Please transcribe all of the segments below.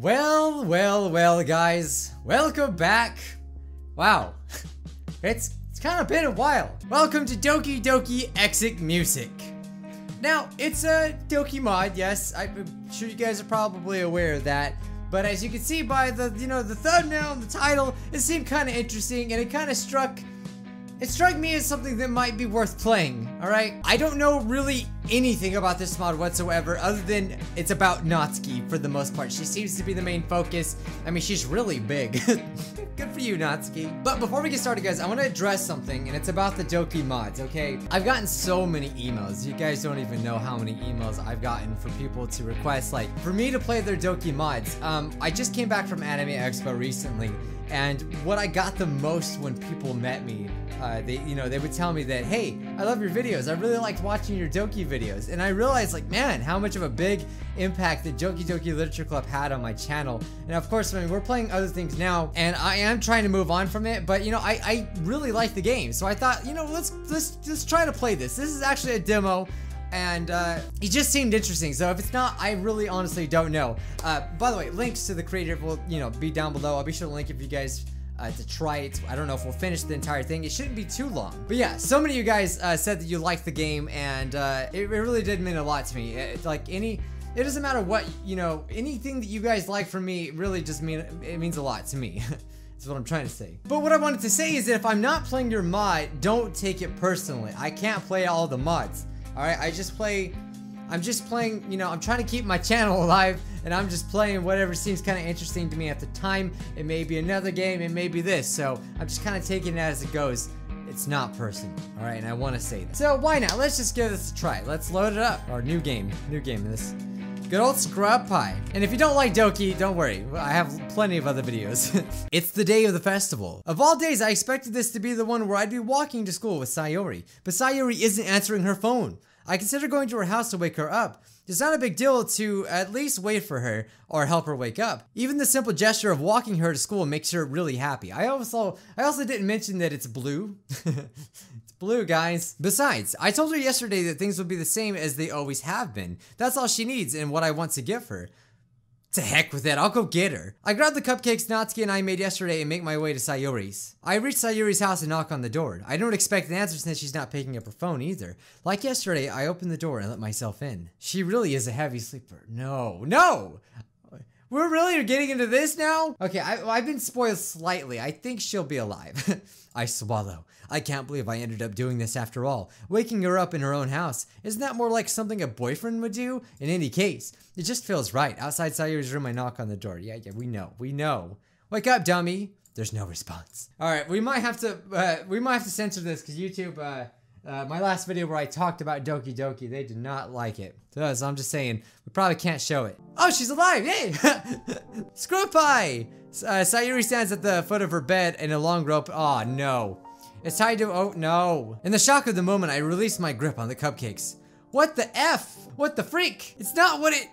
Well, well, well, guys. Welcome back. Wow. It's, it's kind of been a while. Welcome to Doki Doki Exit Music. Now, it's a Doki mod, yes. I'm sure you guys are probably aware of that. But as you can see by the, you know, the thumbnail and the title, it seemed kind of interesting and it kind of struck it struck me as something that might be worth playing, alright? I don't know really anything about this mod whatsoever other than it's about Natsuki for the most part. She seems to be the main focus. I mean, she's really big. Good for you, Natsuki. But before we get started, guys, I want to address something, and it's about the Doki mods, okay? I've gotten so many emails. You guys don't even know how many emails I've gotten from people to request, like, for me to play their Doki mods. Um, I just came back from Anime Expo recently, and what I got the most when people met me, uh, they, you know, they would tell me that, hey, I love your videos. I really liked watching your Doki videos. And I realized, like, man, how much of a big impact the Doki Doki Literature Club had on my channel. And of course, I mean, we're playing other things now, and I am trying to move on from it. But you know, I, I really like the game, so I thought, you know, let's let's just try to play this. This is actually a demo and uh, it just seemed interesting. So if it's not, I really honestly don't know. Uh, by the way, links to the creator will, you know, be down below. I'll be sure to link if you guys uh, to try it. I don't know if we'll finish the entire thing. It shouldn't be too long. But yeah, so many of you guys uh, said that you liked the game, and uh, it, it, really did mean a lot to me. It's like any. It doesn't matter what, you know, anything that you guys like from me really just mean, it means a lot to me. That's what I'm trying to say. But what I wanted to say is that if I'm not playing your mod, don't take it personally. I can't play all the mods. Alright, I just play I'm just playing, you know, I'm trying to keep my channel alive, and I'm just playing whatever seems kind of interesting to me at the time. It may be another game, it may be this, so I'm just kind of taking it as it goes. It's not personal, alright, and I want to say that. So why not? Let's just give this a try. Let's load it up. Our new game, new game, this good old scrub pie. And if you don't like Doki, don't worry, I have plenty of other videos. it's the day of the festival. Of all days, I expected this to be the one where I'd be walking to school with Sayori, but Sayori isn't answering her phone. I consider going to her house to wake her up. It's not a big deal to at least wait for her or help her wake up. Even the simple gesture of walking her to school makes her really happy. I also I also didn't mention that it's blue. it's blue, guys. Besides, I told her yesterday that things would be the same as they always have been. That's all she needs and what I want to give her. To heck with it, I'll go get her. I grabbed the cupcakes Natsuki and I made yesterday and make my way to Sayori's. I reach Sayori's house and knock on the door. I don't expect an answer since she's not picking up her phone either. Like yesterday, I open the door and let myself in. She really is a heavy sleeper. No, no! We're really getting into this now? Okay, I, have been spoiled slightly. I think she'll be alive. I swallow. I can't believe I ended up doing this after all. Waking her up in her own house. Isn't that more like something a boyfriend would do? In any case, it just feels right. Outside Sayori's room, I knock on the door. Yeah, yeah, we know. We know. Wake up, dummy. There's no response. All right, we might have to, uh, we might have to censor this because YouTube, uh, uh, my last video where I talked about Doki Doki, they did not like it. So, so I'm just saying, we probably can't show it. Oh, she's alive! Yay! Screw pie! Uh, Sayuri stands at the foot of her bed in a long rope. Oh, no. It's tied to- oh, no. In the shock of the moment, I release my grip on the cupcakes. What the F? What the freak? It's not what it-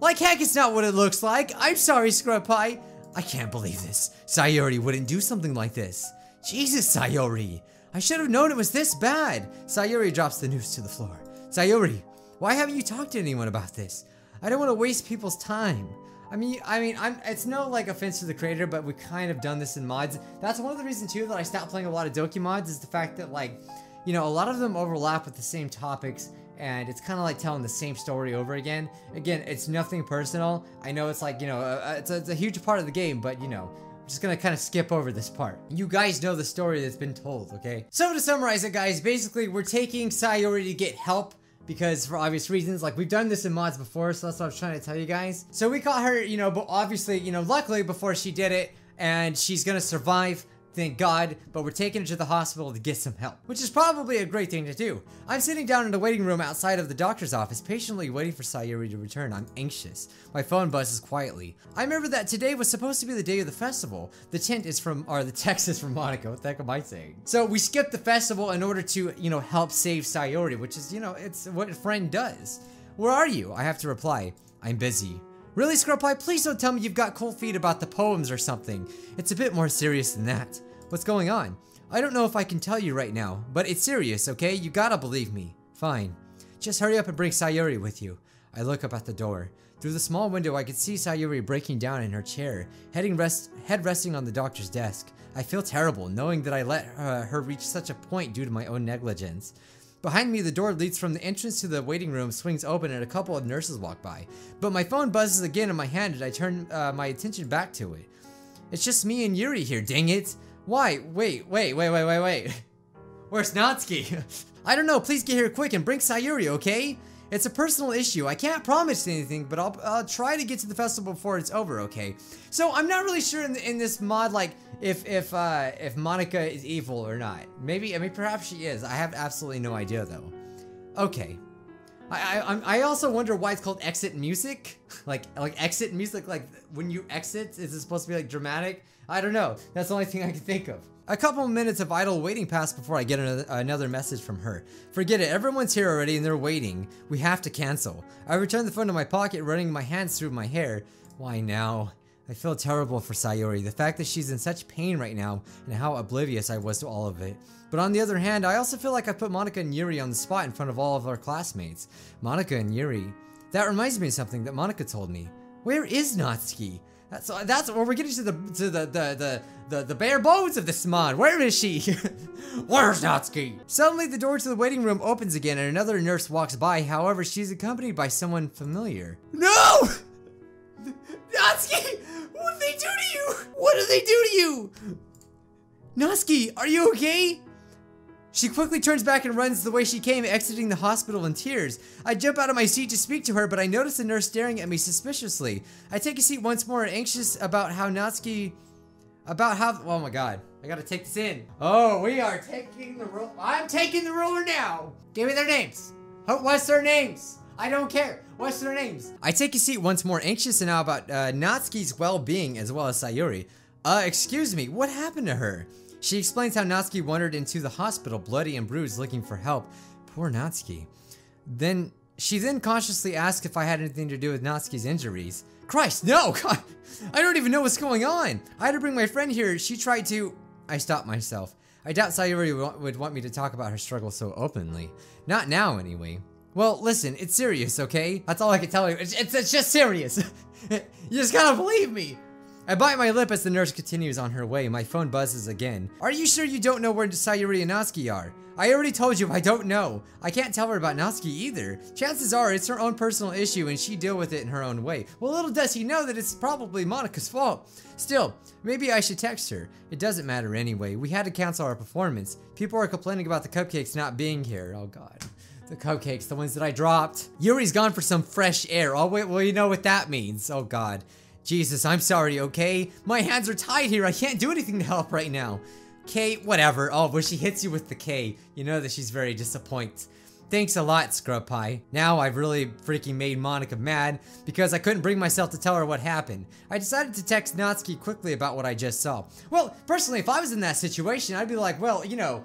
Like heck, it's not what it looks like. I'm sorry, Scrub Pie. I can't believe this. Sayori wouldn't do something like this. Jesus, Sayori. I should have known it was this bad. Sayori drops the news to the floor. Sayori, why haven't you talked to anyone about this? I don't want to waste people's time. I mean, I mean, I'm, it's no like offense to the creator, but we kind of done this in mods. That's one of the reasons too that I stopped playing a lot of Doki mods is the fact that like, you know, a lot of them overlap with the same topics and it's kind of like telling the same story over again. Again, it's nothing personal. I know it's like, you know, uh, it's, a, it's a huge part of the game, but you know, just gonna kind of skip over this part. You guys know the story that's been told, okay? So to summarize it, guys, basically we're taking Sayori to get help because for obvious reasons, like we've done this in mods before, so that's what I was trying to tell you guys. So we caught her, you know, but obviously, you know, luckily before she did it, and she's gonna survive Thank God, but we're taking her to the hospital to get some help, which is probably a great thing to do. I'm sitting down in the waiting room outside of the doctor's office, patiently waiting for Sayori to return. I'm anxious. My phone buzzes quietly. I remember that today was supposed to be the day of the festival. The tent is from, or the text is from Monika. What the heck am I saying? So we skipped the festival in order to, you know, help save Sayori, which is, you know, it's what a friend does. Where are you? I have to reply. I'm busy. Really, Scrubpie, please don't tell me you've got cold feet about the poems or something. It's a bit more serious than that. What's going on? I don't know if I can tell you right now, but it's serious, okay? You gotta believe me. Fine. Just hurry up and bring Sayuri with you. I look up at the door. Through the small window, I could see Sayuri breaking down in her chair, rest, head resting on the doctor's desk. I feel terrible knowing that I let uh, her reach such a point due to my own negligence. Behind me, the door leads from the entrance to the waiting room swings open and a couple of nurses walk by. But my phone buzzes again in my hand and I turn uh, my attention back to it. It's just me and Yuri here, dang it! Why? Wait, wait, wait, wait, wait, wait. Where's Natsuki? I don't know, please get here quick and bring Sayuri, okay? It's a personal issue. I can't promise anything, but I'll, I'll try to get to the festival before it's over, okay? So I'm not really sure in, in this mod, like, if if uh, if Monika is evil or not. Maybe, I mean, perhaps she is. I have absolutely no idea, though. Okay. I, I, I also wonder why it's called exit music. like, like exit music, like when you exit, is it supposed to be like dramatic? I don't know. That's the only thing I can think of. A couple minutes of idle waiting pass before I get another, message from her. Forget it, everyone's here already and they're waiting. We have to cancel. I return the phone to my pocket, running my hands through my hair. Why now? I feel terrible for Sayori, the fact that she's in such pain right now, and how oblivious I was to all of it. But on the other hand, I also feel like I put Monika and Yuri on the spot in front of all of our classmates. Monika and Yuri. That reminds me of something that Monika told me. Where is Natsuki? That's that's where we're getting to the to the the the the, the bare bones of this mod. Where is she? Where's Natsuki? Suddenly, the door to the waiting room opens again, and another nurse walks by. However, she's accompanied by someone familiar. No! Natsuki! What did they do to you? What did they do to you? Natsuki, are you okay? She quickly turns back and runs the way she came, exiting the hospital in tears. I jump out of my seat to speak to her, but I notice the nurse staring at me suspiciously. I take a seat once more, anxious about how Natsuki... About how... Oh my god. I gotta take this in. Oh, we are taking the roll. I'm taking the ruler now. Give me their names. What's their names? I don't care. What's their names? I take a seat once more, anxious now about uh, Natsuki's well-being as well as Sayuri. Uh, excuse me, what happened to her? She explains how Natsuki wandered into the hospital, bloody and bruised, looking for help. Poor Natsuki. Then she then cautiously asks if I had anything to do with Natsuki's injuries. Christ, no! God, I don't even know what's going on. I had to bring my friend here. She tried to. I stopped myself. I doubt Sayuri would want me to talk about her struggle so openly. Not now, anyway. Well, listen, it's serious, okay? That's all I can tell you. It's, it's, it's just serious. you just gotta believe me. I bite my lip as the nurse continues on her way. My phone buzzes again. Are you sure you don't know where Sayuri and Natsuki are? I already told you I don't know. I can't tell her about Natsuki either. Chances are it's her own personal issue and she deal with it in her own way. Well, little does he know that it's probably Monika's fault. Still, maybe I should text her. It doesn't matter anyway. We had to cancel our performance. People are complaining about the cupcakes not being here. Oh god. The cupcakes, the ones that I dropped. Yuri's gone for some fresh air. Oh wait, well you know what that means. Oh god. Jesus, I'm sorry, okay? My hands are tied here. I can't do anything to help right now. K, whatever. Oh, but she hits you with the K. You know that she's very disappointed. Thanks a lot, Scrub Pie. Now I've really freaking made Monika mad because I couldn't bring myself to tell her what happened. I decided to text Natsuki quickly about what I just saw. Well, personally, if I was in that situation, I'd be like, well, you know,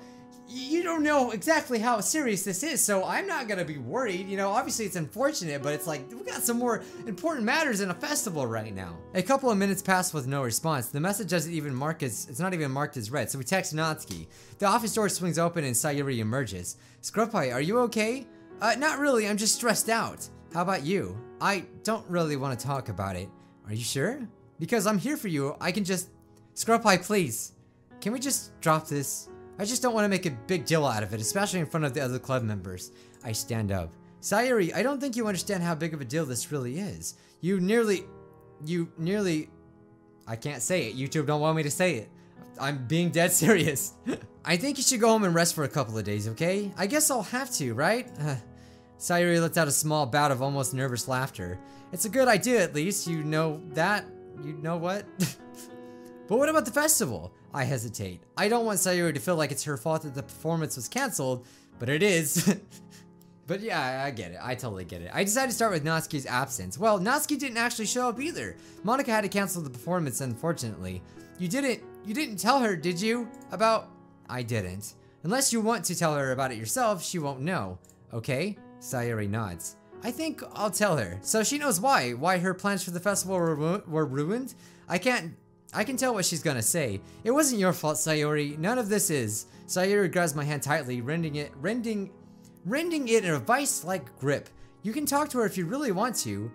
you don't know exactly how serious this is, so I'm not gonna be worried. You know, obviously it's unfortunate, but it's like we got some more important matters in a festival right now. A couple of minutes pass with no response. The message doesn't even mark as it's not even marked as read, so we text Natsuki. The office door swings open and Sayuri emerges. Scrubpie, are you okay? Uh, not really. I'm just stressed out. How about you? I don't really want to talk about it. Are you sure? Because I'm here for you. I can just. Scrubpie, please. Can we just drop this? I just don't want to make a big deal out of it, especially in front of the other club members. I stand up. Sayuri, I don't think you understand how big of a deal this really is. You nearly... You nearly... I can't say it. YouTube don't want me to say it. I'm being dead serious. I think you should go home and rest for a couple of days, okay? I guess I'll have to, right? Sayuri lets out a small bout of almost nervous laughter. It's a good idea, at least. You know that? You know what? but what about the festival? I hesitate. I don't want Sayuri to feel like it's her fault that the performance was cancelled, but it is. but yeah, I get it. I totally get it. I decided to start with Natsuki's absence. Well, Natsuki didn't actually show up either. Monika had to cancel the performance, unfortunately. You didn't, you didn't tell her, did you? About, I didn't. Unless you want to tell her about it yourself, she won't know. Okay? Sayuri nods. I think I'll tell her. So she knows why. Why her plans for the festival were, were ruined? I can't I can tell what she's gonna say. It wasn't your fault, Sayori. None of this is. Sayori grabs my hand tightly, rending it, rending, rending it in a vice-like grip. You can talk to her if you really want to.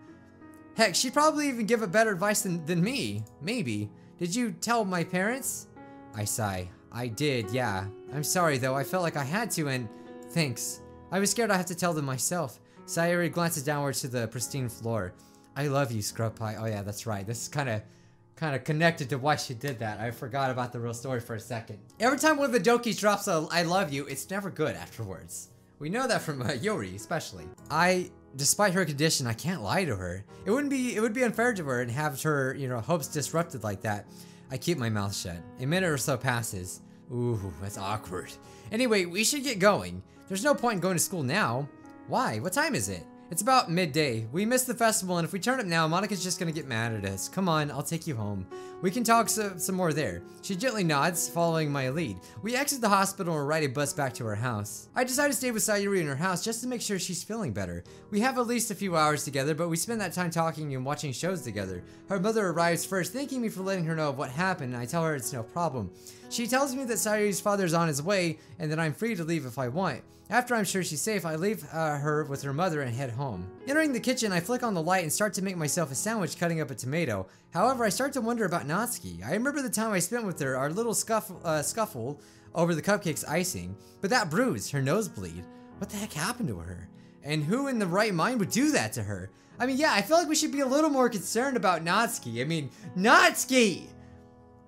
Heck, she'd probably even give a better advice than, than me. Maybe. Did you tell my parents? I sigh. I did, yeah. I'm sorry though, I felt like I had to and thanks. I was scared I have to tell them myself. Sayuri glances downwards to the pristine floor. I love you, Scrub Pie. Oh yeah, that's right. This is kind of kind of connected to why she did that. I forgot about the real story for a second. Every time one of the Dokis drops a I love you, it's never good afterwards. We know that from uh, Yuri, especially. I, despite her condition, I can't lie to her. It wouldn't be, it would be unfair to her and have her, you know, hopes disrupted like that. I keep my mouth shut. A minute or so passes. Ooh, that's awkward. Anyway, we should get going. There's no point in going to school now. Why? What time is it? It's about midday. We missed the festival, and if we turn up now, Monika's just gonna get mad at us. Come on, I'll take you home. We can talk so, some more there. She gently nods, following my lead. We exit the hospital and ride a bus back to her house. I decide to stay with Sayuri in her house just to make sure she's feeling better. We have at least a few hours together, but we spend that time talking and watching shows together. Her mother arrives first, thanking me for letting her know of what happened, and I tell her it's no problem. She tells me that Sayuri's father's on his way, and that I'm free to leave if I want. After I'm sure she's safe, I leave uh, her with her mother and head home. Entering the kitchen, I flick on the light and start to make myself a sandwich cutting up a tomato. However, I start to wonder about Natsuki. I remember the time I spent with her, our little scuff, uh, scuffle over the cupcake's icing, but that bruise, her nosebleed. What the heck happened to her? And who in the right mind would do that to her? I mean, yeah, I feel like we should be a little more concerned about Natsuki. I mean, Natsuki!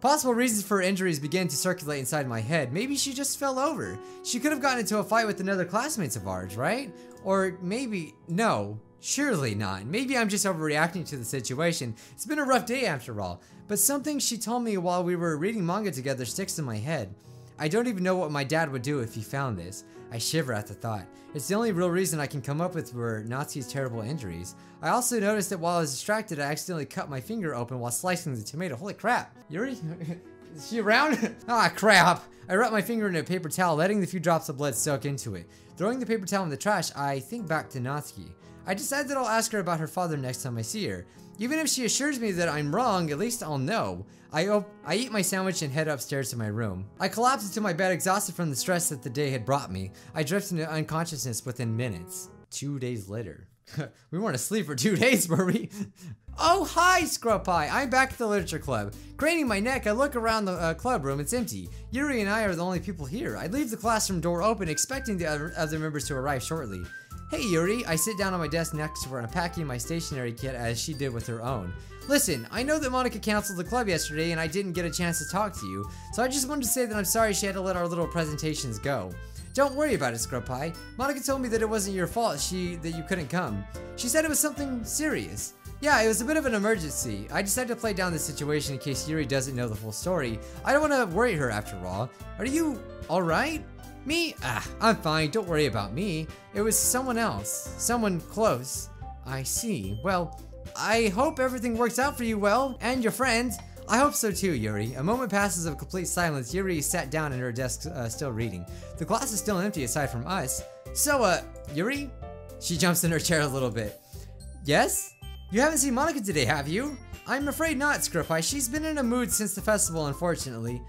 Possible reasons for injuries began to circulate inside my head. Maybe she just fell over. She could have gotten into a fight with another classmates of ours, right? Or maybe, no, surely not. Maybe I'm just overreacting to the situation. It's been a rough day after all. But something she told me while we were reading manga together sticks in my head. I don't even know what my dad would do if he found this. I shiver at the thought. It's the only real reason I can come up with were Nazi's terrible injuries. I also noticed that while I was distracted, I accidentally cut my finger open while slicing the tomato. Holy crap. Yuri? Is she around? ah, crap. I wrap my finger in a paper towel, letting the few drops of blood soak into it. Throwing the paper towel in the trash, I think back to Natsuki. I decide that I'll ask her about her father next time I see her. Even if she assures me that I'm wrong, at least I'll know. I, I eat my sandwich and head upstairs to my room. I collapse into my bed exhausted from the stress that the day had brought me. I drift into unconsciousness within minutes. Two days later. we weren't asleep for two days, were we? oh, hi, Scrub Pie. I'm back at the Literature Club. Craning my neck, I look around the uh, club room. It's empty. Yuri and I are the only people here. I leave the classroom door open, expecting the other members to arrive shortly. Hey Yuri, I sit down on my desk next to her, unpacking my stationery kit as she did with her own. Listen, I know that Monika canceled the club yesterday and I didn't get a chance to talk to you, so I just wanted to say that I'm sorry she had to let our little presentations go. Don't worry about it, Scrub Pie. Monika told me that it wasn't your fault she that you couldn't come. She said it was something serious. Yeah, it was a bit of an emergency. I decided to play down the situation in case Yuri doesn't know the full story. I don't want to worry her after all. Are you alright? Me? Ah, I'm fine, don't worry about me. It was someone else. Someone close. I see. Well, I hope everything works out for you well, and your friends. I hope so too, Yuri. A moment passes of complete silence. Yuri sat down at her desk, uh, still reading. The class is still empty aside from us. So, uh, Yuri? She jumps in her chair a little bit. Yes? You haven't seen Monika today, have you? I'm afraid not, Scrubpie. She's been in a mood since the festival, unfortunately.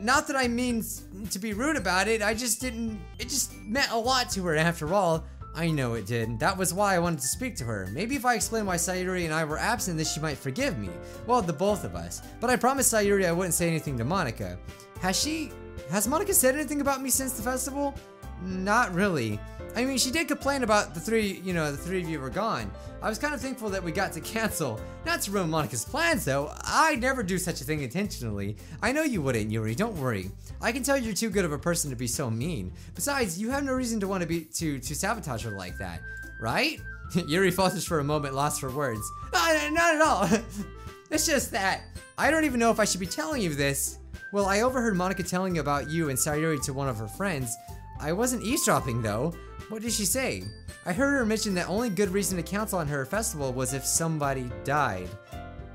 Not that I mean to be rude about it, I just didn't. It just meant a lot to her after all. I know it did. That was why I wanted to speak to her. Maybe if I explained why Sayuri and I were absent, then she might forgive me. Well, the both of us. But I promised Sayuri I wouldn't say anything to Monika. Has she. Has Monika said anything about me since the festival? Not really. I mean, she did complain about the three, you know, the three of you were gone. I was kind of thankful that we got to cancel. Not to ruin Monika's plans, though. I never do such a thing intentionally. I know you wouldn't, Yuri. Don't worry. I can tell you're too good of a person to be so mean. Besides, you have no reason to want to be to to sabotage her like that, right? Yuri falters for a moment, lost for words. Uh, not at all. it's just that I don't even know if I should be telling you this. Well, I overheard Monika telling about you and Sayuri to one of her friends. I wasn't eavesdropping though. What did she say? I heard her mention that only good reason to cancel on her festival was if somebody died.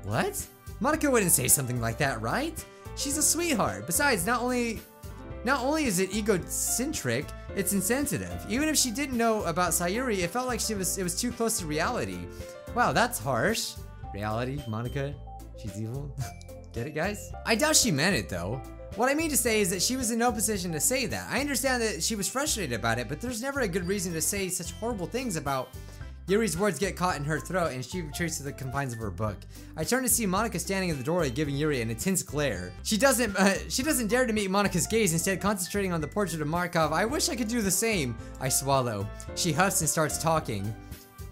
What? Monika wouldn't say something like that, right? She's a sweetheart. Besides, not only not only is it egocentric, it's insensitive. Even if she didn't know about Sayuri, it felt like she was it was too close to reality. Wow, that's harsh. Reality, Monika, she's evil. Get it, guys? I doubt she meant it though. What I mean to say is that she was in no position to say that. I understand that she was frustrated about it, but there's never a good reason to say such horrible things about Yuri's words get caught in her throat and she retreats to the confines of her book. I turn to see Monika standing in the doorway giving Yuri an intense glare. She doesn't uh, she doesn't dare to meet Monika's gaze, instead concentrating on the portrait of Markov. I wish I could do the same. I swallow. She huffs and starts talking.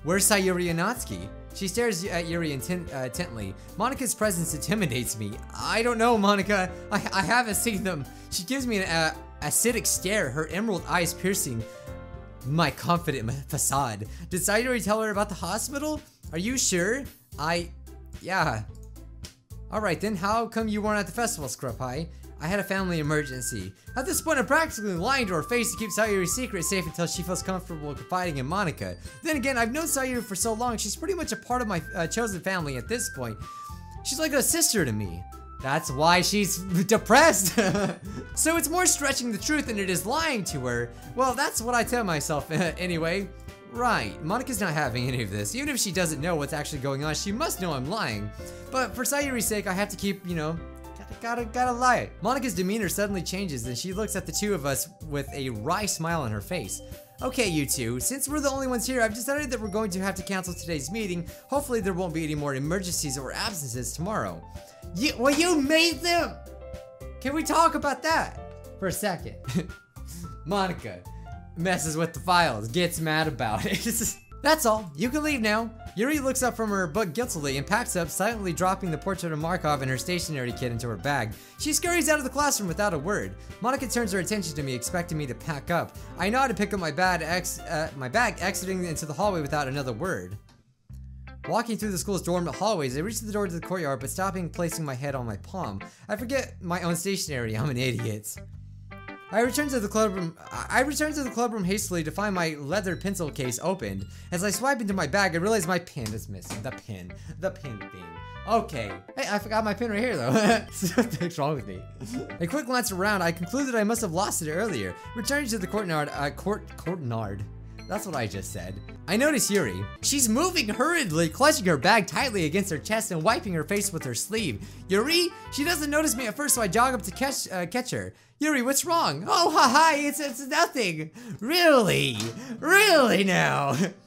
Where's Sayuri Natsuki? She stares at Yuri intent, uh, intently. Monika's presence intimidates me. I don't know, Monika. I, I haven't seen them. She gives me an uh, acidic stare, her emerald eyes piercing my confident facade. Did Sayuri tell her about the hospital? Are you sure? I... yeah. Alright then, how come you weren't at the festival, Scrub High? I had a family emergency. At this point, I'm practically lying to her face to keep Sayuri's secret safe until she feels comfortable confiding in Monika. Then again, I've known Sayuri for so long, she's pretty much a part of my uh, chosen family at this point. She's like a sister to me. That's why she's depressed. so it's more stretching the truth than it is lying to her. Well, that's what I tell myself anyway. Right, Monika's not having any of this. Even if she doesn't know what's actually going on, she must know I'm lying. But for Sayuri's sake, I have to keep, you know, gotta, gotta, lie. Monika's demeanor suddenly changes and she looks at the two of us with a wry smile on her face. Okay, you two, since we're the only ones here, I've decided that we're going to have to cancel today's meeting. Hopefully there won't be any more emergencies or absences tomorrow. You, well, you made them! Can we talk about that for a second? Monika messes with the files, gets mad about it. That's all. You can leave now. Yuri looks up from her book guiltily and packs up, silently dropping the portrait of Markov and her stationery kit into her bag. She scurries out of the classroom without a word. Monika turns her attention to me, expecting me to pack up. I nod to pick up my bag, uh, my bag, exiting into the hallway without another word. Walking through the school's dorm hallways, I reach the door to the courtyard, but stopping placing my head on my palm. I forget my own stationery, I'm an idiot. I return to the club room. I return to the club room hastily to find my leather pencil case opened. As I swipe into my bag, I realize my pin is missing. The pin. The pin thing. Okay. Hey, I forgot my pin right here though. What's wrong with me? A quick glance around, I conclude that I must have lost it earlier. Returning to the courtyard, uh, court, courtyard. That's what I just said. I notice Yuri. She's moving hurriedly, clutching her bag tightly against her chest and wiping her face with her sleeve. Yuri? She doesn't notice me at first, so I jog up to catch, uh, catch her. Yuri, what's wrong? Oh, ha ha, it's, it's nothing. Really? Really now?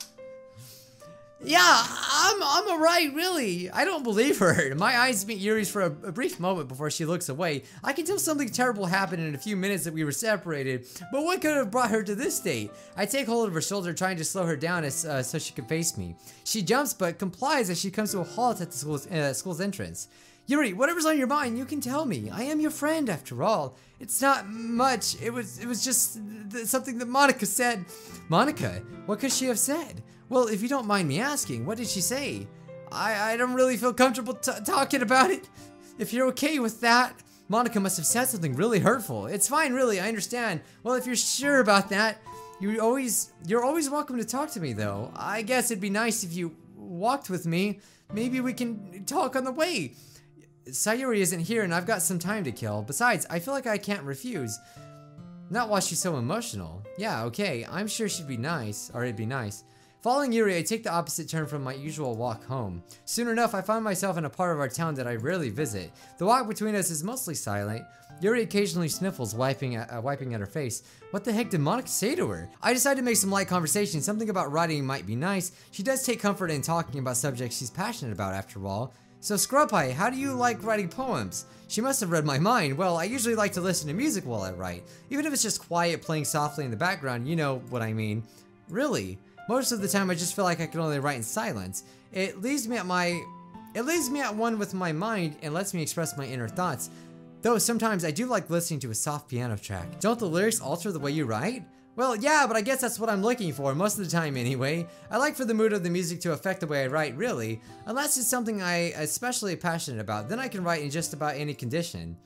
Yeah, I'm, I'm alright, really. I don't believe her. My eyes meet Yuri's for a, a, brief moment before she looks away. I can tell something terrible happened in a few minutes that we were separated, but what could have brought her to this state? I take hold of her shoulder, trying to slow her down as, uh, so she can face me. She jumps, but complies as she comes to a halt at the school's, uh, school's entrance. Yuri, whatever's on your mind, you can tell me. I am your friend, after all. It's not much. It was, it was just something that Monika said. Monika, what could she have said? Well, if you don't mind me asking, what did she say? I, I don't really feel comfortable talking about it. If you're okay with that, Monika must have said something really hurtful. It's fine, really, I understand. Well, if you're sure about that, you always, you're always welcome to talk to me, though. I guess it'd be nice if you walked with me. Maybe we can talk on the way. Sayuri isn't here and I've got some time to kill. Besides, I feel like I can't refuse. Not while she's so emotional. Yeah, okay, I'm sure she'd be nice, or it'd be nice. Following Yuri, I take the opposite turn from my usual walk home. Soon enough, I find myself in a part of our town that I rarely visit. The walk between us is mostly silent. Yuri occasionally sniffles, wiping at, uh, wiping at her face. What the heck did Monika say to her? I decide to make some light conversation. Something about writing might be nice. She does take comfort in talking about subjects she's passionate about, after all. So Scrub how do you like writing poems? She must have read my mind. Well, I usually like to listen to music while I write. Even if it's just quiet playing softly in the background, you know what I mean. Really? Most of the time I just feel like I can only write in silence. It leaves me at my it leaves me at one with my mind and lets me express my inner thoughts. Though sometimes I do like listening to a soft piano track. Don't the lyrics alter the way you write? Well, yeah, but I guess that's what I'm looking for, most of the time anyway. I like for the mood of the music to affect the way I write, really. Unless it's something I especially passionate about, then I can write in just about any condition.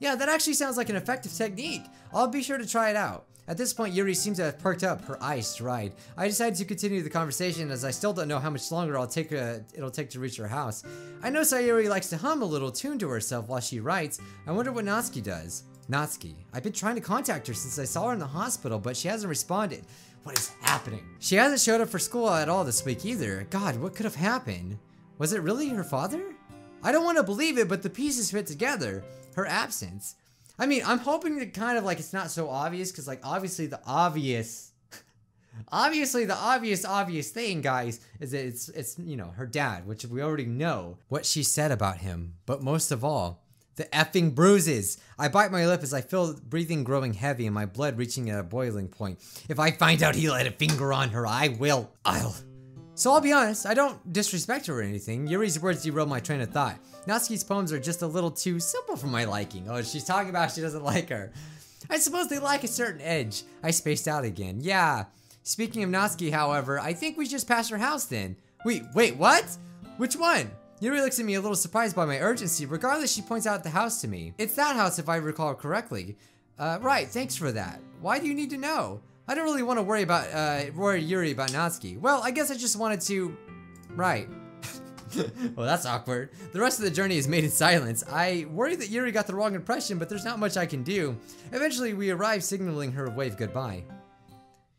Yeah, that actually sounds like an effective technique. I'll be sure to try it out. At this point, Yuri seems to have perked up, her eyes dried. I decided to continue the conversation as I still don't know how much longer I'll take uh, it'll take to reach her house. I know Sayuri likes to hum a little tune to herself while she writes. I wonder what Natsuki does. Natsuki. I've been trying to contact her since I saw her in the hospital, but she hasn't responded. What is happening? She hasn't showed up for school at all this week either. God, what could have happened? Was it really her father? I don't want to believe it, but the pieces fit together. Her absence. I mean, I'm hoping that kind of like it's not so obvious because like obviously the obvious Obviously, the obvious, obvious thing, guys, is that it's, it's, you know, her dad, which we already know what she said about him. But most of all, the effing bruises. I bite my lip as I feel breathing growing heavy and my blood reaching at a boiling point. If I find out he laid a finger on her, I will. I'll. So I'll be honest, I don't disrespect her or anything. Yuri's words derailed my train of thought. Natsuki's poems are just a little too simple for my liking. Oh, she's talking about she doesn't like her. I suppose they lack a certain edge. I spaced out again. Yeah. Speaking of Natsuki, however, I think we just passed her house then. Wait, wait, what? Which one? Yuri looks at me a little surprised by my urgency. Regardless, she points out the house to me. It's that house if I recall correctly. Uh, right, thanks for that. Why do you need to know? I don't really want to worry about, uh, worry Yuri about Natsuki. Well, I guess I just wanted to... Right. well, that's awkward. The rest of the journey is made in silence. I worry that Yuri got the wrong impression, but there's not much I can do. Eventually, we arrive signaling her wave goodbye.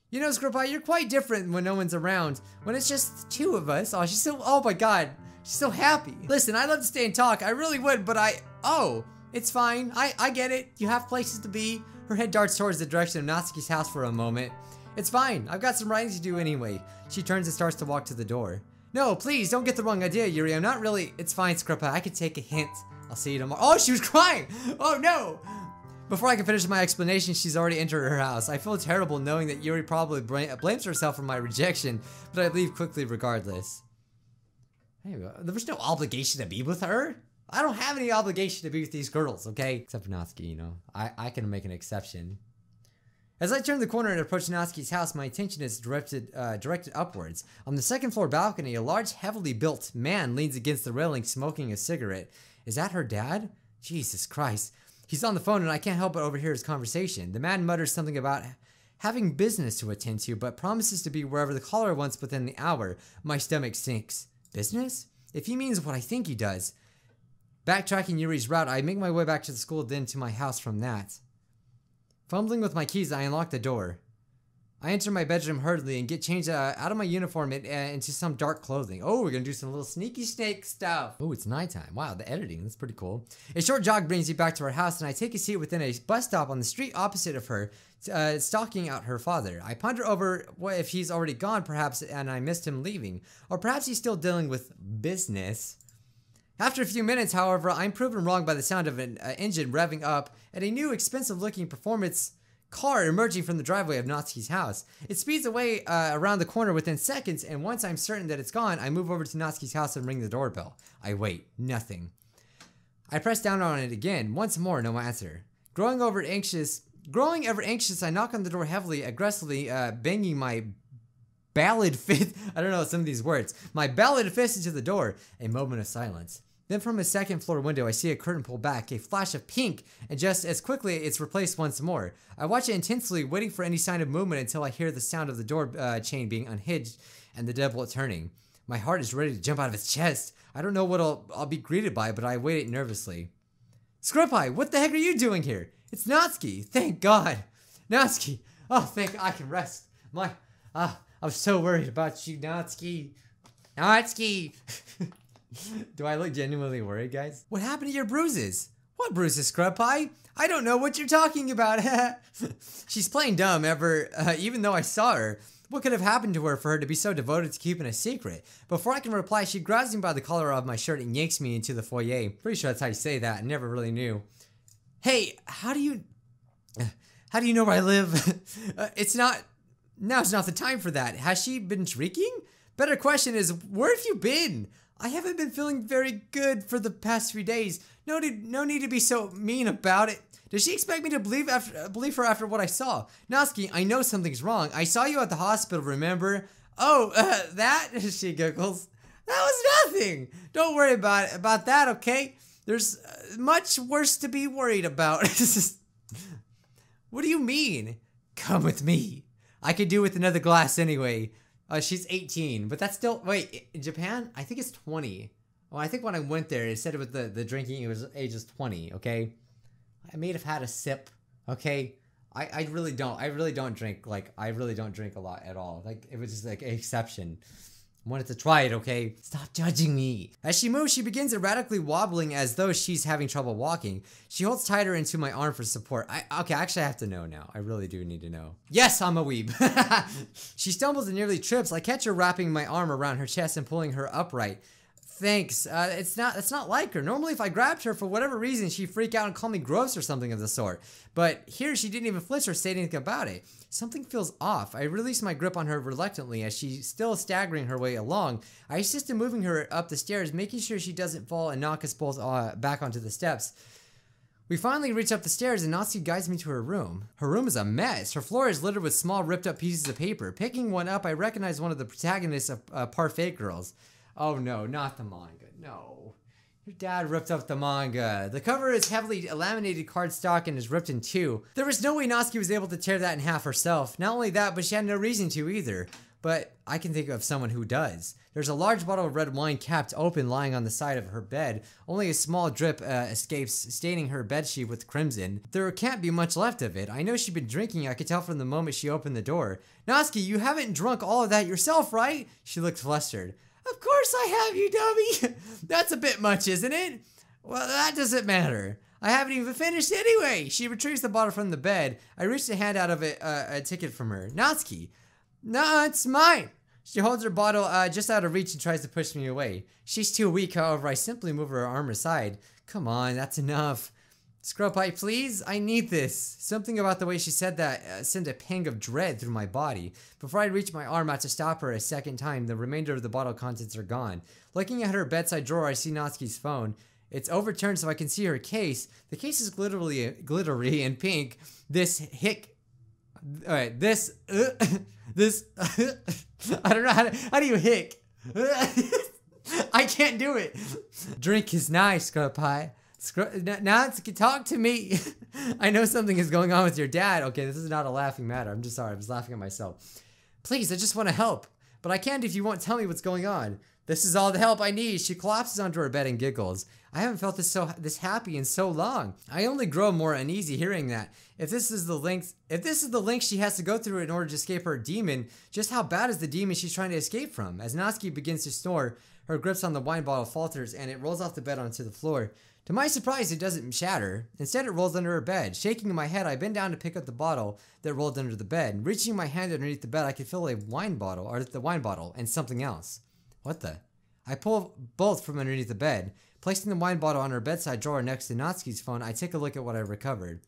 You know, Scrippi, you're quite different when no one's around. When it's just two of us. Oh, she's so, oh my god. She's so happy. Listen, I'd love to stay and talk. I really would, but I, oh, it's fine. I, I get it. You have places to be. Her head darts towards the direction of Natsuki's house for a moment. It's fine. I've got some writing to do anyway. She turns and starts to walk to the door. No, please, don't get the wrong idea, Yuri. I'm not really... It's fine, Scrippa. I can take a hint. I'll see you tomorrow. Oh, she was crying! Oh, no! Before I can finish my explanation, she's already entered her house. I feel terrible knowing that Yuri probably blames herself for my rejection, but I leave quickly regardless. Hey, uh, there was no obligation to be with her. I don't have any obligation to be with these girls, okay? Except for Natsuki, you know. I, I can make an exception. As I turn the corner and approach Natsuki's house, my attention is directed uh, directed upwards. On the second floor balcony, a large, heavily built man leans against the railing smoking a cigarette. Is that her dad? Jesus Christ. He's on the phone and I can't help but overhear his conversation. The man mutters something about having business to attend to, but promises to be wherever the caller wants within the hour. My stomach sinks. Business? If he means what I think he does. Backtracking Yuri's route, I make my way back to the school, then to my house from that. Fumbling with my keys, I unlock the door. I enter my bedroom hurriedly and get changed uh, out of my uniform and, uh, into some dark clothing. Oh, we're gonna do some little sneaky snake stuff. Oh, it's nighttime. Wow, the editing, that's pretty cool. A short jog brings me back to her house and I take a seat within a bus stop on the street opposite of her, uh, stalking out her father. I ponder over what if he's already gone perhaps and I missed him leaving. Or perhaps he's still dealing with business. After a few minutes, however, I'm proven wrong by the sound of an uh, engine revving up and a new expensive looking performance car emerging from the driveway of Natsuki's house. It speeds away uh, around the corner within seconds, and once I'm certain that it's gone, I move over to Natsuki's house and ring the doorbell. I wait. Nothing. I press down on it again. Once more, no answer. Growing over anxious, growing ever anxious, I knock on the door heavily, aggressively, uh, banging my ballad fist. I don't know some of these words. My ballad fist into the door. A moment of silence. Then from a second floor window, I see a curtain pull back, a flash of pink, and just as quickly it's replaced once more. I watch it intensely, waiting for any sign of movement until I hear the sound of the door uh, chain being unhinged and the deadbolt turning. My heart is ready to jump out of its chest. I don't know what I'll, I'll be greeted by, but I wait it nervously. Scrippi, what the heck are you doing here? It's Natsuki, thank God. Natsuki, oh, thank I can rest. My, ah, I'm so worried about you, Natsuki. Natsuki. Do I look genuinely worried, guys? What happened to your bruises? What bruises, Scrub Pie? I don't know what you're talking about. She's playing dumb ever, uh, even though I saw her. What could have happened to her for her to be so devoted to keeping a secret? Before I can reply, she grabs me by the collar of my shirt and yanks me into the foyer. Pretty sure that's how you say that. I never really knew. Hey, how do you... How do you know where I live? uh, it's not... Now's not the time for that. Has she been drinking? Better question is, where have you been? I haven't been feeling very good for the past few days. No need, no need to be so mean about it. Does she expect me to believe after believe her after what I saw? Natsuki, I know something's wrong. I saw you at the hospital, remember? Oh, uh, that? she giggles. That was nothing. Don't worry about about that, okay? There's uh, much worse to be worried about. what do you mean? Come with me. I could do with another glass anyway. Uh, she's 18, but that's still wait Japan. I think it's 20. Well, I think when I went there, it said with the the drinking it was ages 20. Okay, I may have had a sip. Okay, I I really don't. I really don't drink like I really don't drink a lot at all. Like it was just like an exception. Wanted to try it, okay? Stop judging me. As she moves, she begins erratically wobbling as though she's having trouble walking. She holds tighter into my arm for support. I okay, actually I have to know now. I really do need to know. Yes, I'm a weeb. she stumbles and nearly trips. I catch her wrapping my arm around her chest and pulling her upright. Thanks. Uh, it's not. It's not like her. Normally, if I grabbed her for whatever reason, she'd freak out and call me gross or something of the sort. But here, she didn't even flinch or say anything about it. Something feels off. I release my grip on her reluctantly as she's still staggering her way along. I assist in moving her up the stairs, making sure she doesn't fall and knock us both uh, back onto the steps. We finally reach up the stairs and Natsuki guides me to her room. Her room is a mess. Her floor is littered with small ripped up pieces of paper. Picking one up, I recognize one of the protagonists of uh, Parfait Girls. Oh no, not the manga. No. Your dad ripped up the manga. The cover is heavily laminated cardstock and is ripped in two. There was no way Natsuki was able to tear that in half herself. Not only that, but she had no reason to either. But I can think of someone who does. There's a large bottle of red wine capped open lying on the side of her bed. Only a small drip uh, escapes, staining her bedsheet with crimson. There can't be much left of it. I know she'd been drinking, I could tell from the moment she opened the door. Natsuki, you haven't drunk all of that yourself, right? She looked flustered. Of course I have, you dummy! That's a bit much, isn't it? Well, that doesn't matter. I haven't even finished anyway. She retrieves the bottle from the bed. I reach to hand out of it uh, a ticket from her. Natsuki. No, it's mine. She holds her bottle uh, just out of reach and tries to push me away. She's too weak, however, I simply move her arm aside. Come on, that's enough. Scrub pipe, please. I need this. Something about the way she said that uh, sent a pang of dread through my body. Before I reach my arm out to stop her a second time, the remainder of the bottle contents are gone. Looking at her bedside drawer, I see Natsuki's phone. It's overturned so I can see her case. The case is glittery, glittery and pink. This hick. Alright, this. Uh, this. I don't know how to. How do you hick? I can't do it. Drink is nice, Scrub Pie. Now it's talk to me. I know something is going on with your dad. Okay, this is not a laughing matter. I'm just sorry. I was laughing at myself. Please, I just want to help. But I can't if you won't tell me what's going on. This is all the help I need. She collapses onto her bed and giggles. I haven't felt this so this happy in so long. I only grow more uneasy hearing that. If this is the length if this is the length she has to go through in order to escape her demon, just how bad is the demon she's trying to escape from? As Natsuki begins to snore, her grips on the wine bottle falters and it rolls off the bed onto the floor. To my surprise, it doesn't shatter. Instead, it rolls under her bed. Shaking my head, I bend down to pick up the bottle that rolled under the bed. Reaching my hand underneath the bed, I can feel a wine bottle, or the wine bottle, and something else. What the? I pull both from underneath the bed. Placing the wine bottle on her bedside drawer next to Natsuki's phone, I take a look at what I recovered.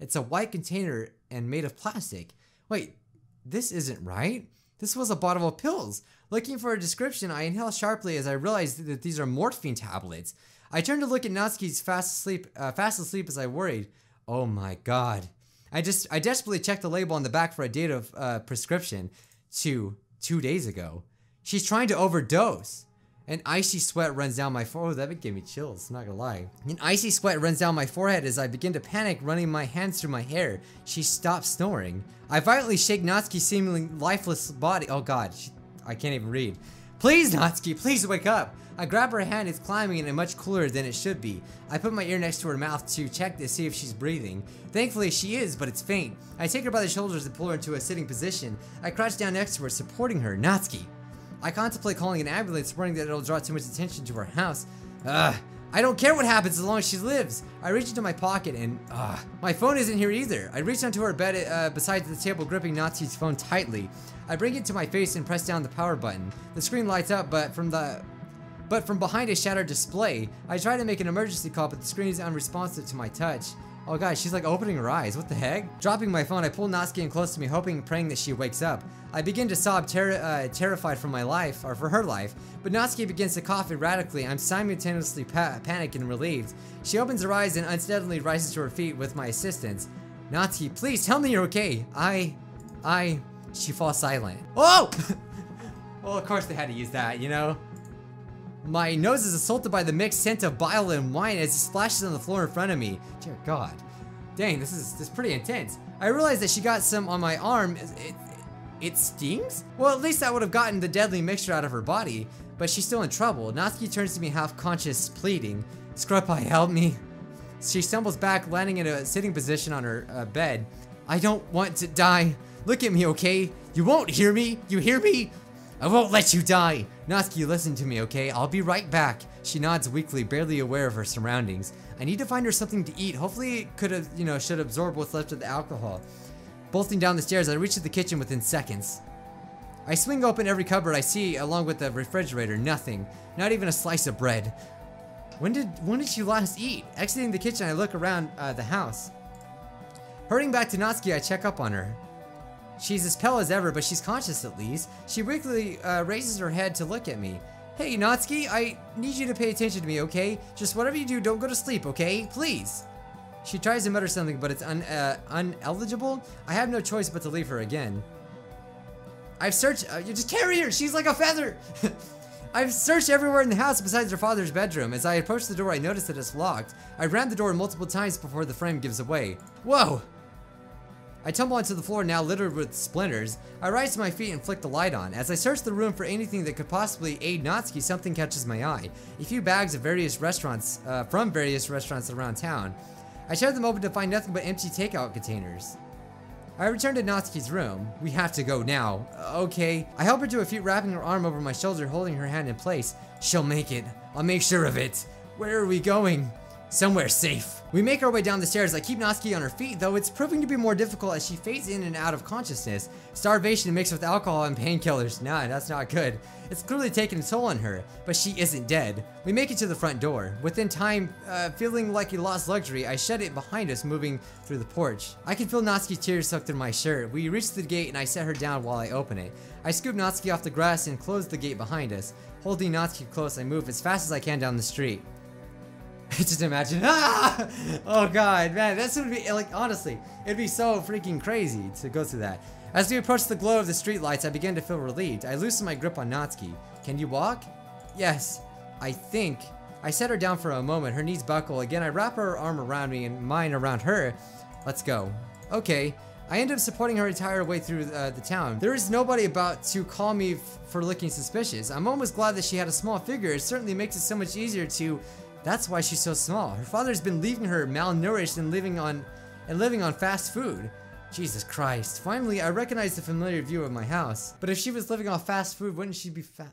It's a white container and made of plastic. Wait, this isn't right. This was a bottle of pills. Looking for a description, I inhale sharply as I realize that these are morphine tablets. I turned to look at Natsuki's fast asleep, uh, fast asleep as I worried. Oh my god. I just, I desperately checked the label on the back for a date of uh, prescription to two days ago. She's trying to overdose. An icy sweat runs down my forehead. Oh, that would give me chills, not gonna lie. An icy sweat runs down my forehead as I begin to panic, running my hands through my hair. She stops snoring. I violently shake Natsuki's seemingly lifeless body. Oh god, she, I can't even read. Please, Natsuki, please wake up. I grab her hand, it's climbing and much cooler than it should be. I put my ear next to her mouth to check to see if she's breathing. Thankfully, she is, but it's faint. I take her by the shoulders and pull her into a sitting position. I crouch down next to her, supporting her. Natsuki. I contemplate calling an ambulance, worrying that it'll draw too much attention to our house. Ugh. I don't care what happens as long as she lives. I reach into my pocket and, ugh. My phone isn't here either. I reach onto her bed uh, beside the table, gripping Nazi's phone tightly. I bring it to my face and press down the power button. The screen lights up, but from the but from behind a shattered display, I try to make an emergency call, but the screen is unresponsive to my touch. Oh god, she's like opening her eyes. What the heck? Dropping my phone, I pull Natsuki in close to me, hoping praying that she wakes up. I begin to sob, ter uh, terrified for my life, or for her life, but Natsuki begins to cough erratically. I'm simultaneously pa panicked and relieved. She opens her eyes and unsteadily rises to her feet with my assistance. Natsuki, please tell me you're okay. I... I... She falls silent. Oh! well, of course they had to use that, you know? My nose is assaulted by the mixed scent of bile and wine as it splashes on the floor in front of me. Dear God. Dang, this is, this is pretty intense. I realize that she got some on my arm. It, it stings? Well, at least that would have gotten the deadly mixture out of her body, but she's still in trouble. Natsuki turns to me half conscious, pleading. Scrubby, help me. She stumbles back, landing in a sitting position on her uh, bed. I don't want to die. Look at me, okay? You won't hear me. You hear me? I won't let you die! Natsuki, listen to me, okay? I'll be right back. She nods weakly, barely aware of her surroundings. I need to find her something to eat. Hopefully it could you know, should absorb what's left of the alcohol. Bolting down the stairs, I reach the kitchen within seconds. I swing open every cupboard I see, along with the refrigerator. Nothing. Not even a slice of bread. When did when did she last eat? Exiting the kitchen, I look around uh, the house. Hurrying back to Natsuki, I check up on her. She's as pale as ever, but she's conscious at least. She weakly uh, raises her head to look at me. Hey, Natsuki, I need you to pay attention to me, okay? Just whatever you do, don't go to sleep, okay? Please. She tries to mutter something, but it's un uh, uneligible. I have no choice but to leave her again. I've searched. Uh, you just carry her. She's like a feather. I've searched everywhere in the house besides her father's bedroom. As I approach the door, I notice that it's locked. I ran the door multiple times before the frame gives away. Whoa! I tumble onto the floor now littered with splinters. I rise to my feet and flick the light on. As I search the room for anything that could possibly aid Natsuki, something catches my eye. A few bags of various restaurants, uh, from various restaurants around town. I tear them open to find nothing but empty takeout containers. I return to Natsuki's room. We have to go now. Okay. I help her to a feet, wrapping her arm over my shoulder, holding her hand in place. She'll make it. I'll make sure of it. Where are we going? Somewhere safe. We make our way down the stairs. I keep Natsuki on her feet, though it's proving to be more difficult as she fades in and out of consciousness. Starvation mixed with alcohol and painkillers. Nah, that's not good. It's clearly taken a toll on her, but she isn't dead. We make it to the front door. Within time, uh, feeling like a lost luxury, I shut it behind us, moving through the porch. I can feel Natsuki's tears sucked through my shirt. We reach the gate and I set her down while I open it. I scoop Natsuki off the grass and close the gate behind us. Holding Natsuki close, I move as fast as I can down the street. just imagine, ah! Oh god, man, that's gonna be, like, honestly, it'd be so freaking crazy to go through that. As we approached the glow of the streetlights, I began to feel relieved. I loosen my grip on Natsuki. Can you walk? Yes, I think. I set her down for a moment, her knees buckle. Again, I wrap her arm around me and mine around her. Let's go. Okay. I end up supporting her entire way through uh, the town. There is nobody about to call me for looking suspicious. I'm almost glad that she had a small figure. It certainly makes it so much easier to that's why she's so small. Her father's been leaving her malnourished and living on and living on fast food. Jesus Christ. Finally, I recognize the familiar view of my house. But if she was living off fast food, wouldn't she be fat?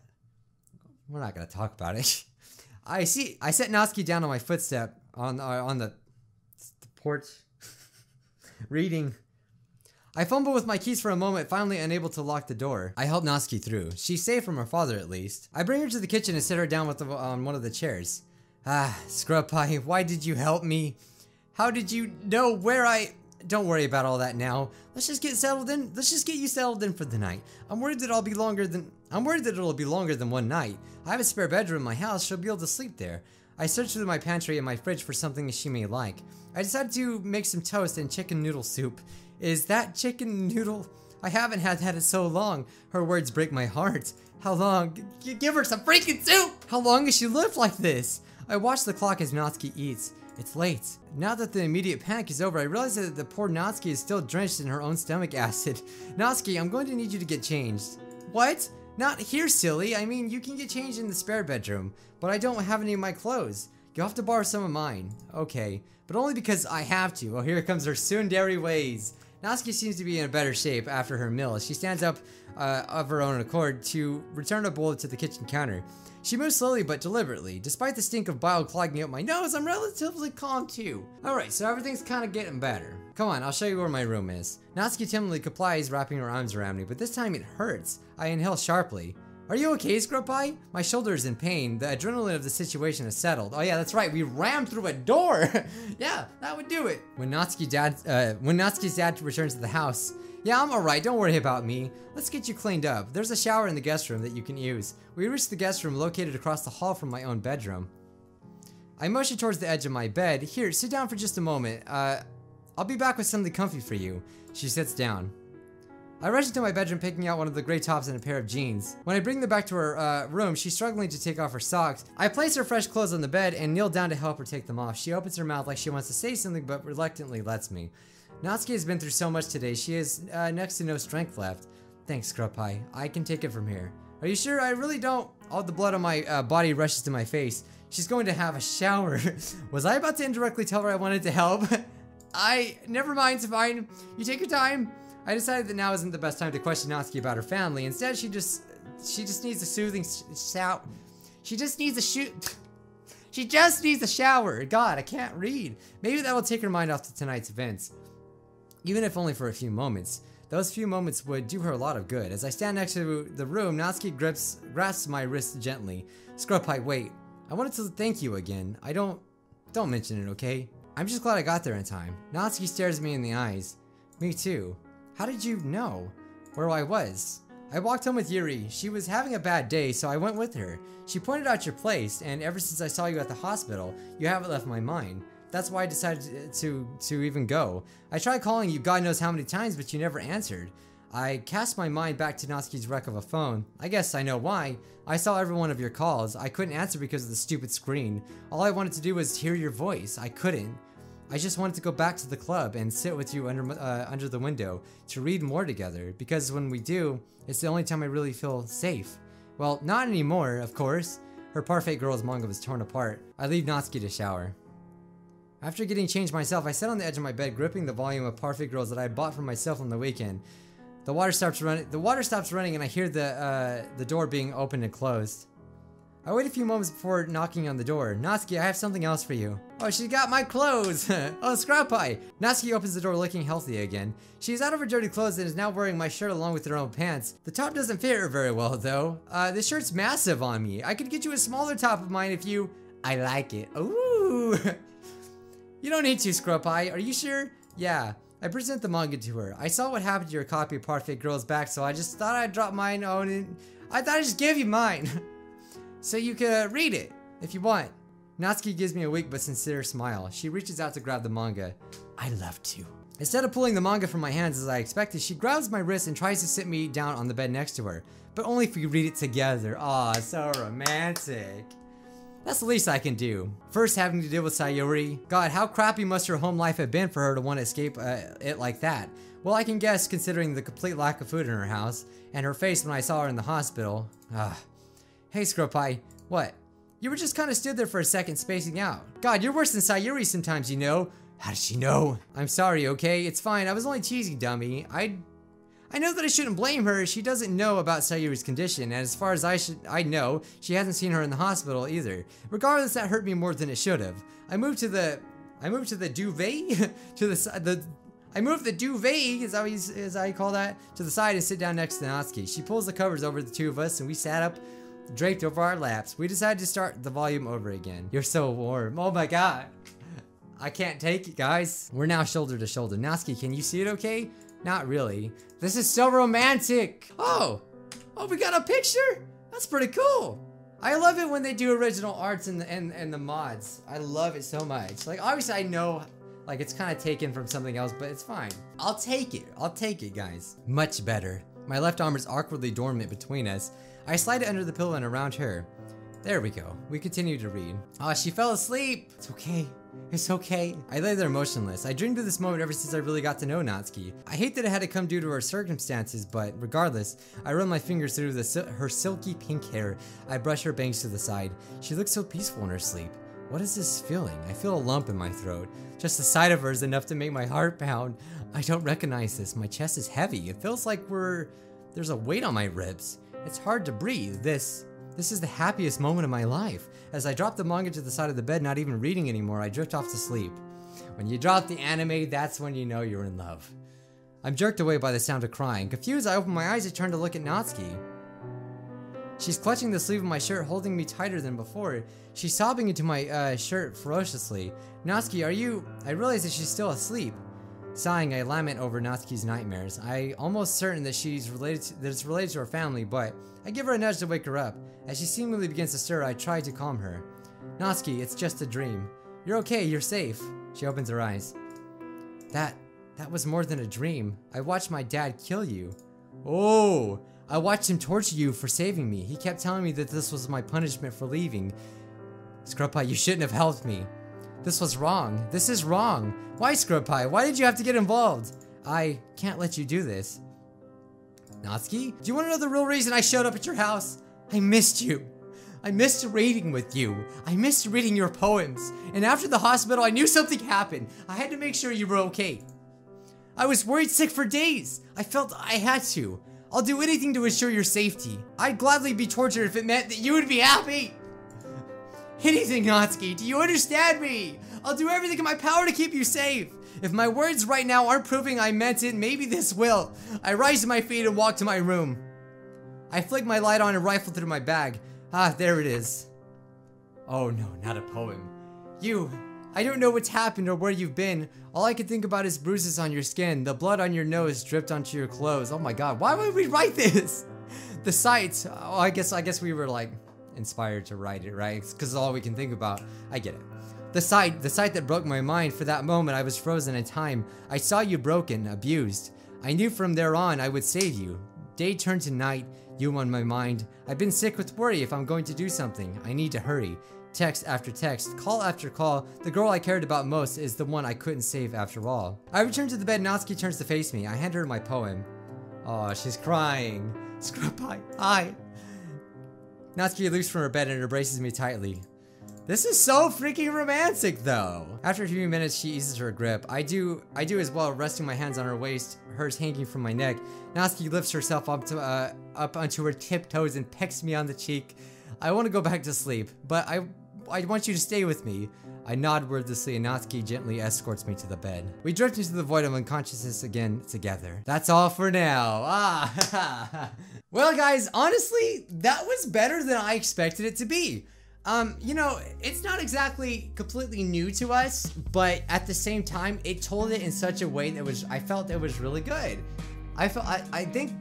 We're not gonna talk about it. I see. I set Natsuki down on my footstep on uh, on the, the porch, reading. I fumble with my keys for a moment, finally unable to lock the door. I help Natsuki through. She's safe from her father, at least. I bring her to the kitchen and sit her down the, on one of the chairs. Ah, Scrub Pie, why did you help me? How did you know where I... Don't worry about all that now. Let's just get settled in. Let's just get you settled in for the night. I'm worried that I'll be longer than... I'm worried that it'll be longer than one night. I have a spare bedroom in my house. She'll be able to sleep there. I searched through my pantry and my fridge for something she may like. I decided to make some toast and chicken noodle soup. Is that chicken noodle? I haven't had that in so long. Her words break my heart. How long? G give her some freaking soup! How long has she lived like this? I watch the clock as Natsuki eats. It's late. Now that the immediate panic is over, I realize that the poor Natsuki is still drenched in her own stomach acid. Natsuki, I'm going to need you to get changed. What? Not here, silly. I mean, you can get changed in the spare bedroom, but I don't have any of my clothes. You'll have to borrow some of mine. Okay, but only because I have to. Well, here comes her tsundere ways. Natsuki seems to be in a better shape after her meal. She stands up uh, of her own accord to return a bowl to the kitchen counter. She moves slowly but deliberately. Despite the stink of bile clogging up my nose, I'm relatively calm too. Alright, so everything's kind of getting better. Come on, I'll show you where my room is. Natsuki timidly complies, wrapping her arms around me, but this time it hurts. I inhale sharply. Are you okay, Scrub Pie? My shoulder is in pain. The adrenaline of the situation has settled. Oh yeah, that's right. We rammed through a door. yeah, that would do it. When Natsuki dad, uh, when Natsuki's dad returns to the house, yeah, I'm alright, don't worry about me. Let's get you cleaned up. There's a shower in the guest room that you can use. We reached the guest room located across the hall from my own bedroom. I motion towards the edge of my bed. Here, sit down for just a moment. Uh, I'll be back with something comfy for you. She sits down. I rush into my bedroom picking out one of the gray tops and a pair of jeans. When I bring them back to her uh, room, she's struggling to take off her socks. I place her fresh clothes on the bed and kneel down to help her take them off. She opens her mouth like she wants to say something but reluctantly lets me. Natsuki has been through so much today, she has uh, next to no strength left. Thanks, Pie. I can take it from here. Are you sure? I really don't. All the blood on my uh, body rushes to my face. She's going to have a shower. Was I about to indirectly tell her I wanted to help? I, never mind, fine. You take your time. I decided that now isn't the best time to question Natsuki about her family. Instead, she just, she just needs a soothing shout. She just needs a shoot. she just needs a shower. God, I can't read. Maybe that will take her mind off to tonight's events. Even if only for a few moments. Those few moments would do her a lot of good. As I stand next to the room, Natsuki grips, grasps my wrist gently. Scrub Pie, wait. I wanted to thank you again. I don't... Don't mention it, okay? I'm just glad I got there in time. Natsuki stares me in the eyes. Me too. How did you know where I was? I walked home with Yuri. She was having a bad day, so I went with her. She pointed out your place, and ever since I saw you at the hospital, you haven't left my mind. That's why I decided to to even go. I tried calling you God knows how many times, but you never answered. I cast my mind back to Natsuki's wreck of a phone. I guess I know why. I saw every one of your calls. I couldn't answer because of the stupid screen. All I wanted to do was hear your voice. I couldn't. I just wanted to go back to the club and sit with you under uh, under the window to read more together because when we do, it's the only time I really feel safe. Well, not anymore, of course. Her Parfait Girls manga was torn apart. I leave Natsuki to shower. After getting changed myself, I sat on the edge of my bed gripping the volume of Parfait Girls that I bought for myself on the weekend. The water stops running. The water stops running, and I hear the uh, the door being opened and closed. I wait a few moments before knocking on the door. Natsuki, I have something else for you. Oh, she got my clothes! oh, Scrap Pie! Natsuki opens the door looking healthy again. She's out of her dirty clothes and is now wearing my shirt along with her own pants. The top doesn't fit her very well, though. Uh, this shirt's massive on me. I could get you a smaller top of mine if you... I like it. Ooh! you don't need to, Scrap Pie. Are you sure? Yeah. I present the manga to her. I saw what happened to your copy of Parfait Girls back, so I just thought I'd drop mine on and... I thought I'd just give you mine. so you could read it, if you want. Natsuki gives me a weak but sincere smile. She reaches out to grab the manga. I love to. Instead of pulling the manga from my hands as I expected, she grabs my wrist and tries to sit me down on the bed next to her. But only if we read it together. Aw, so romantic. That's the least I can do. First, having to deal with Sayori. God, how crappy must her home life have been for her to want to escape uh, it like that? Well, I can guess considering the complete lack of food in her house, and her face when I saw her in the hospital. Ah. Hey, Scrub Pie. What? You were just kind of stood there for a second, spacing out. God, you're worse than Sayori sometimes, you know. How does she know? I'm sorry, okay? It's fine. I was only teasing, dummy. I I know that I shouldn't blame her. She doesn't know about Sayori's condition, and as far as I should I know, she hasn't seen her in the hospital either. Regardless, that hurt me more than it should have. I moved to the I moved to the duvet to the the I moved the duvet, as I, as I call that, to the side and sit down next to Natsuki. She pulls the covers over the two of us, and we sat up draped over our laps. We decided to start the volume over again. You're so warm. Oh my god. I can't take it, guys. We're now shoulder to shoulder. Natsuki, can you see it okay? Not really. This is so romantic. Oh, oh, we got a picture? That's pretty cool. I love it when they do original arts and the, and, and the mods. I love it so much. Like, obviously I know, like, it's kind of taken from something else, but it's fine. I'll take it. I'll take it, guys. Much better. My left arm is awkwardly dormant between us, I slide it under the pillow and around her. There we go. We continue to read. Ah, oh, she fell asleep. It's okay. It's okay. I lay there motionless. I dreamed of this moment ever since I really got to know Natsuki. I hate that it had to come due to her circumstances, but regardless, I run my fingers through her silky pink hair. I brush her bangs to the side. She looks so peaceful in her sleep. What is this feeling? I feel a lump in my throat. Just the sight of her is enough to make my heart pound. I don't recognize this. My chest is heavy. It feels like we're... There's a weight on my ribs. It's hard to breathe. This this is the happiest moment of my life. As I drop the manga to the side of the bed, not even reading anymore, I drift off to sleep. When you drop the anime, that's when you know you're in love. I'm jerked away by the sound of crying. Confused, I open my eyes and turn to look at Natsuki. She's clutching the sleeve of my shirt, holding me tighter than before. She's sobbing into my uh, shirt ferociously. Natsuki, are you... I realize that she's still asleep. Sighing, I lament over Natsuki's nightmares. I almost certain that she's related to, that it's related to her family, but I give her a nudge to wake her up. As she seemingly begins to stir, I try to calm her. Natsuki, it's just a dream. You're okay, you're safe. She opens her eyes. That that was more than a dream. I watched my dad kill you. Oh, I watched him torture you for saving me. He kept telling me that this was my punishment for leaving. Scrub you shouldn't have helped me. This was wrong. This is wrong. Why, Scrub Pie? Why did you have to get involved? I can't let you do this. Natsuki, do you want to know the real reason I showed up at your house? I missed you. I missed reading with you. I missed reading your poems. And after the hospital, I knew something happened. I had to make sure you were okay. I was worried sick for days. I felt I had to. I'll do anything to assure your safety. I'd gladly be tortured if it meant that you would be happy. Anything, Natsuki, do you understand me? I'll do everything in my power to keep you safe. If my words right now aren't proving I meant it, maybe this will. I rise to my feet and walk to my room. I flick my light on and rifle through my bag. Ah, there it is. Oh no, not a poem. You, I don't know what's happened or where you've been. All I can think about is bruises on your skin, the blood on your nose dripped onto your clothes. Oh my god, why would we write this? The sights, oh, I guess, I guess we were like inspired to write it, right? Because all we can think about. I get it. The sight, the sight that broke my mind, for that moment I was frozen in time. I saw you broken, abused. I knew from there on I would save you. Day turned to night, you on my mind. I've been sick with worry if I'm going to do something. I need to hurry. Text after text, call after call, the girl I cared about most is the one I couldn't save after all. I return to the bed, Natsuki turns to face me. I hand her my poem. Oh, she's crying. Scrub pie. Hi. Natsuki leaps from her bed and embraces me tightly. This is so freaking romantic though. After a few minutes, she eases her grip. I do I do as well, resting my hands on her waist, hers hanging from my neck. Natsuki lifts herself up to uh, up onto her tiptoes and pecks me on the cheek. I want to go back to sleep, but I I want you to stay with me. I nod wordlessly and Natsuki gently escorts me to the bed. We drift into the void of unconsciousness again together. That's all for now. Ah, well guys, honestly, that was better than I expected it to be. Um, you know, it's not exactly completely new to us, but at the same time, it told it in such a way that was, I felt it was really good. I felt, I, I think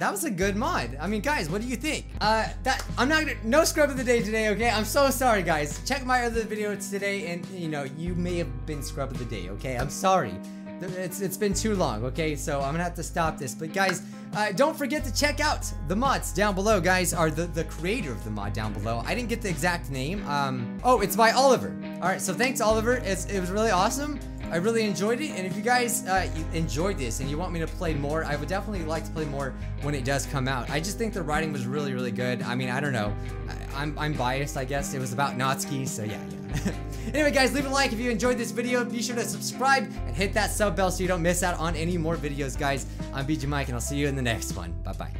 that was a good mod. I mean, guys, what do you think? Uh, that, I'm not gonna, no scrub of the day today, okay? I'm so sorry, guys. Check my other videos today and, you know, you may have been scrub of the day, okay? I'm sorry. It's, it's been too long, okay? So I'm gonna have to stop this. But guys, uh, don't forget to check out the mods down below, guys. Are the, the creator of the mod down below. I didn't get the exact name. Um, oh, it's by Oliver. All right, so thanks, Oliver. It's, it was really awesome. I really enjoyed it, and if you guys uh, enjoyed this and you want me to play more, I would definitely like to play more when it does come out. I just think the writing was really, really good. I mean, I don't know. I, am I'm, I'm biased, I guess. It was about Natsuki, so yeah, yeah. anyway, guys, leave a like if you enjoyed this video. Be sure to subscribe and hit that sub bell so you don't miss out on any more videos, guys. I'm BG Mike, and I'll see you in the next one. Bye-bye.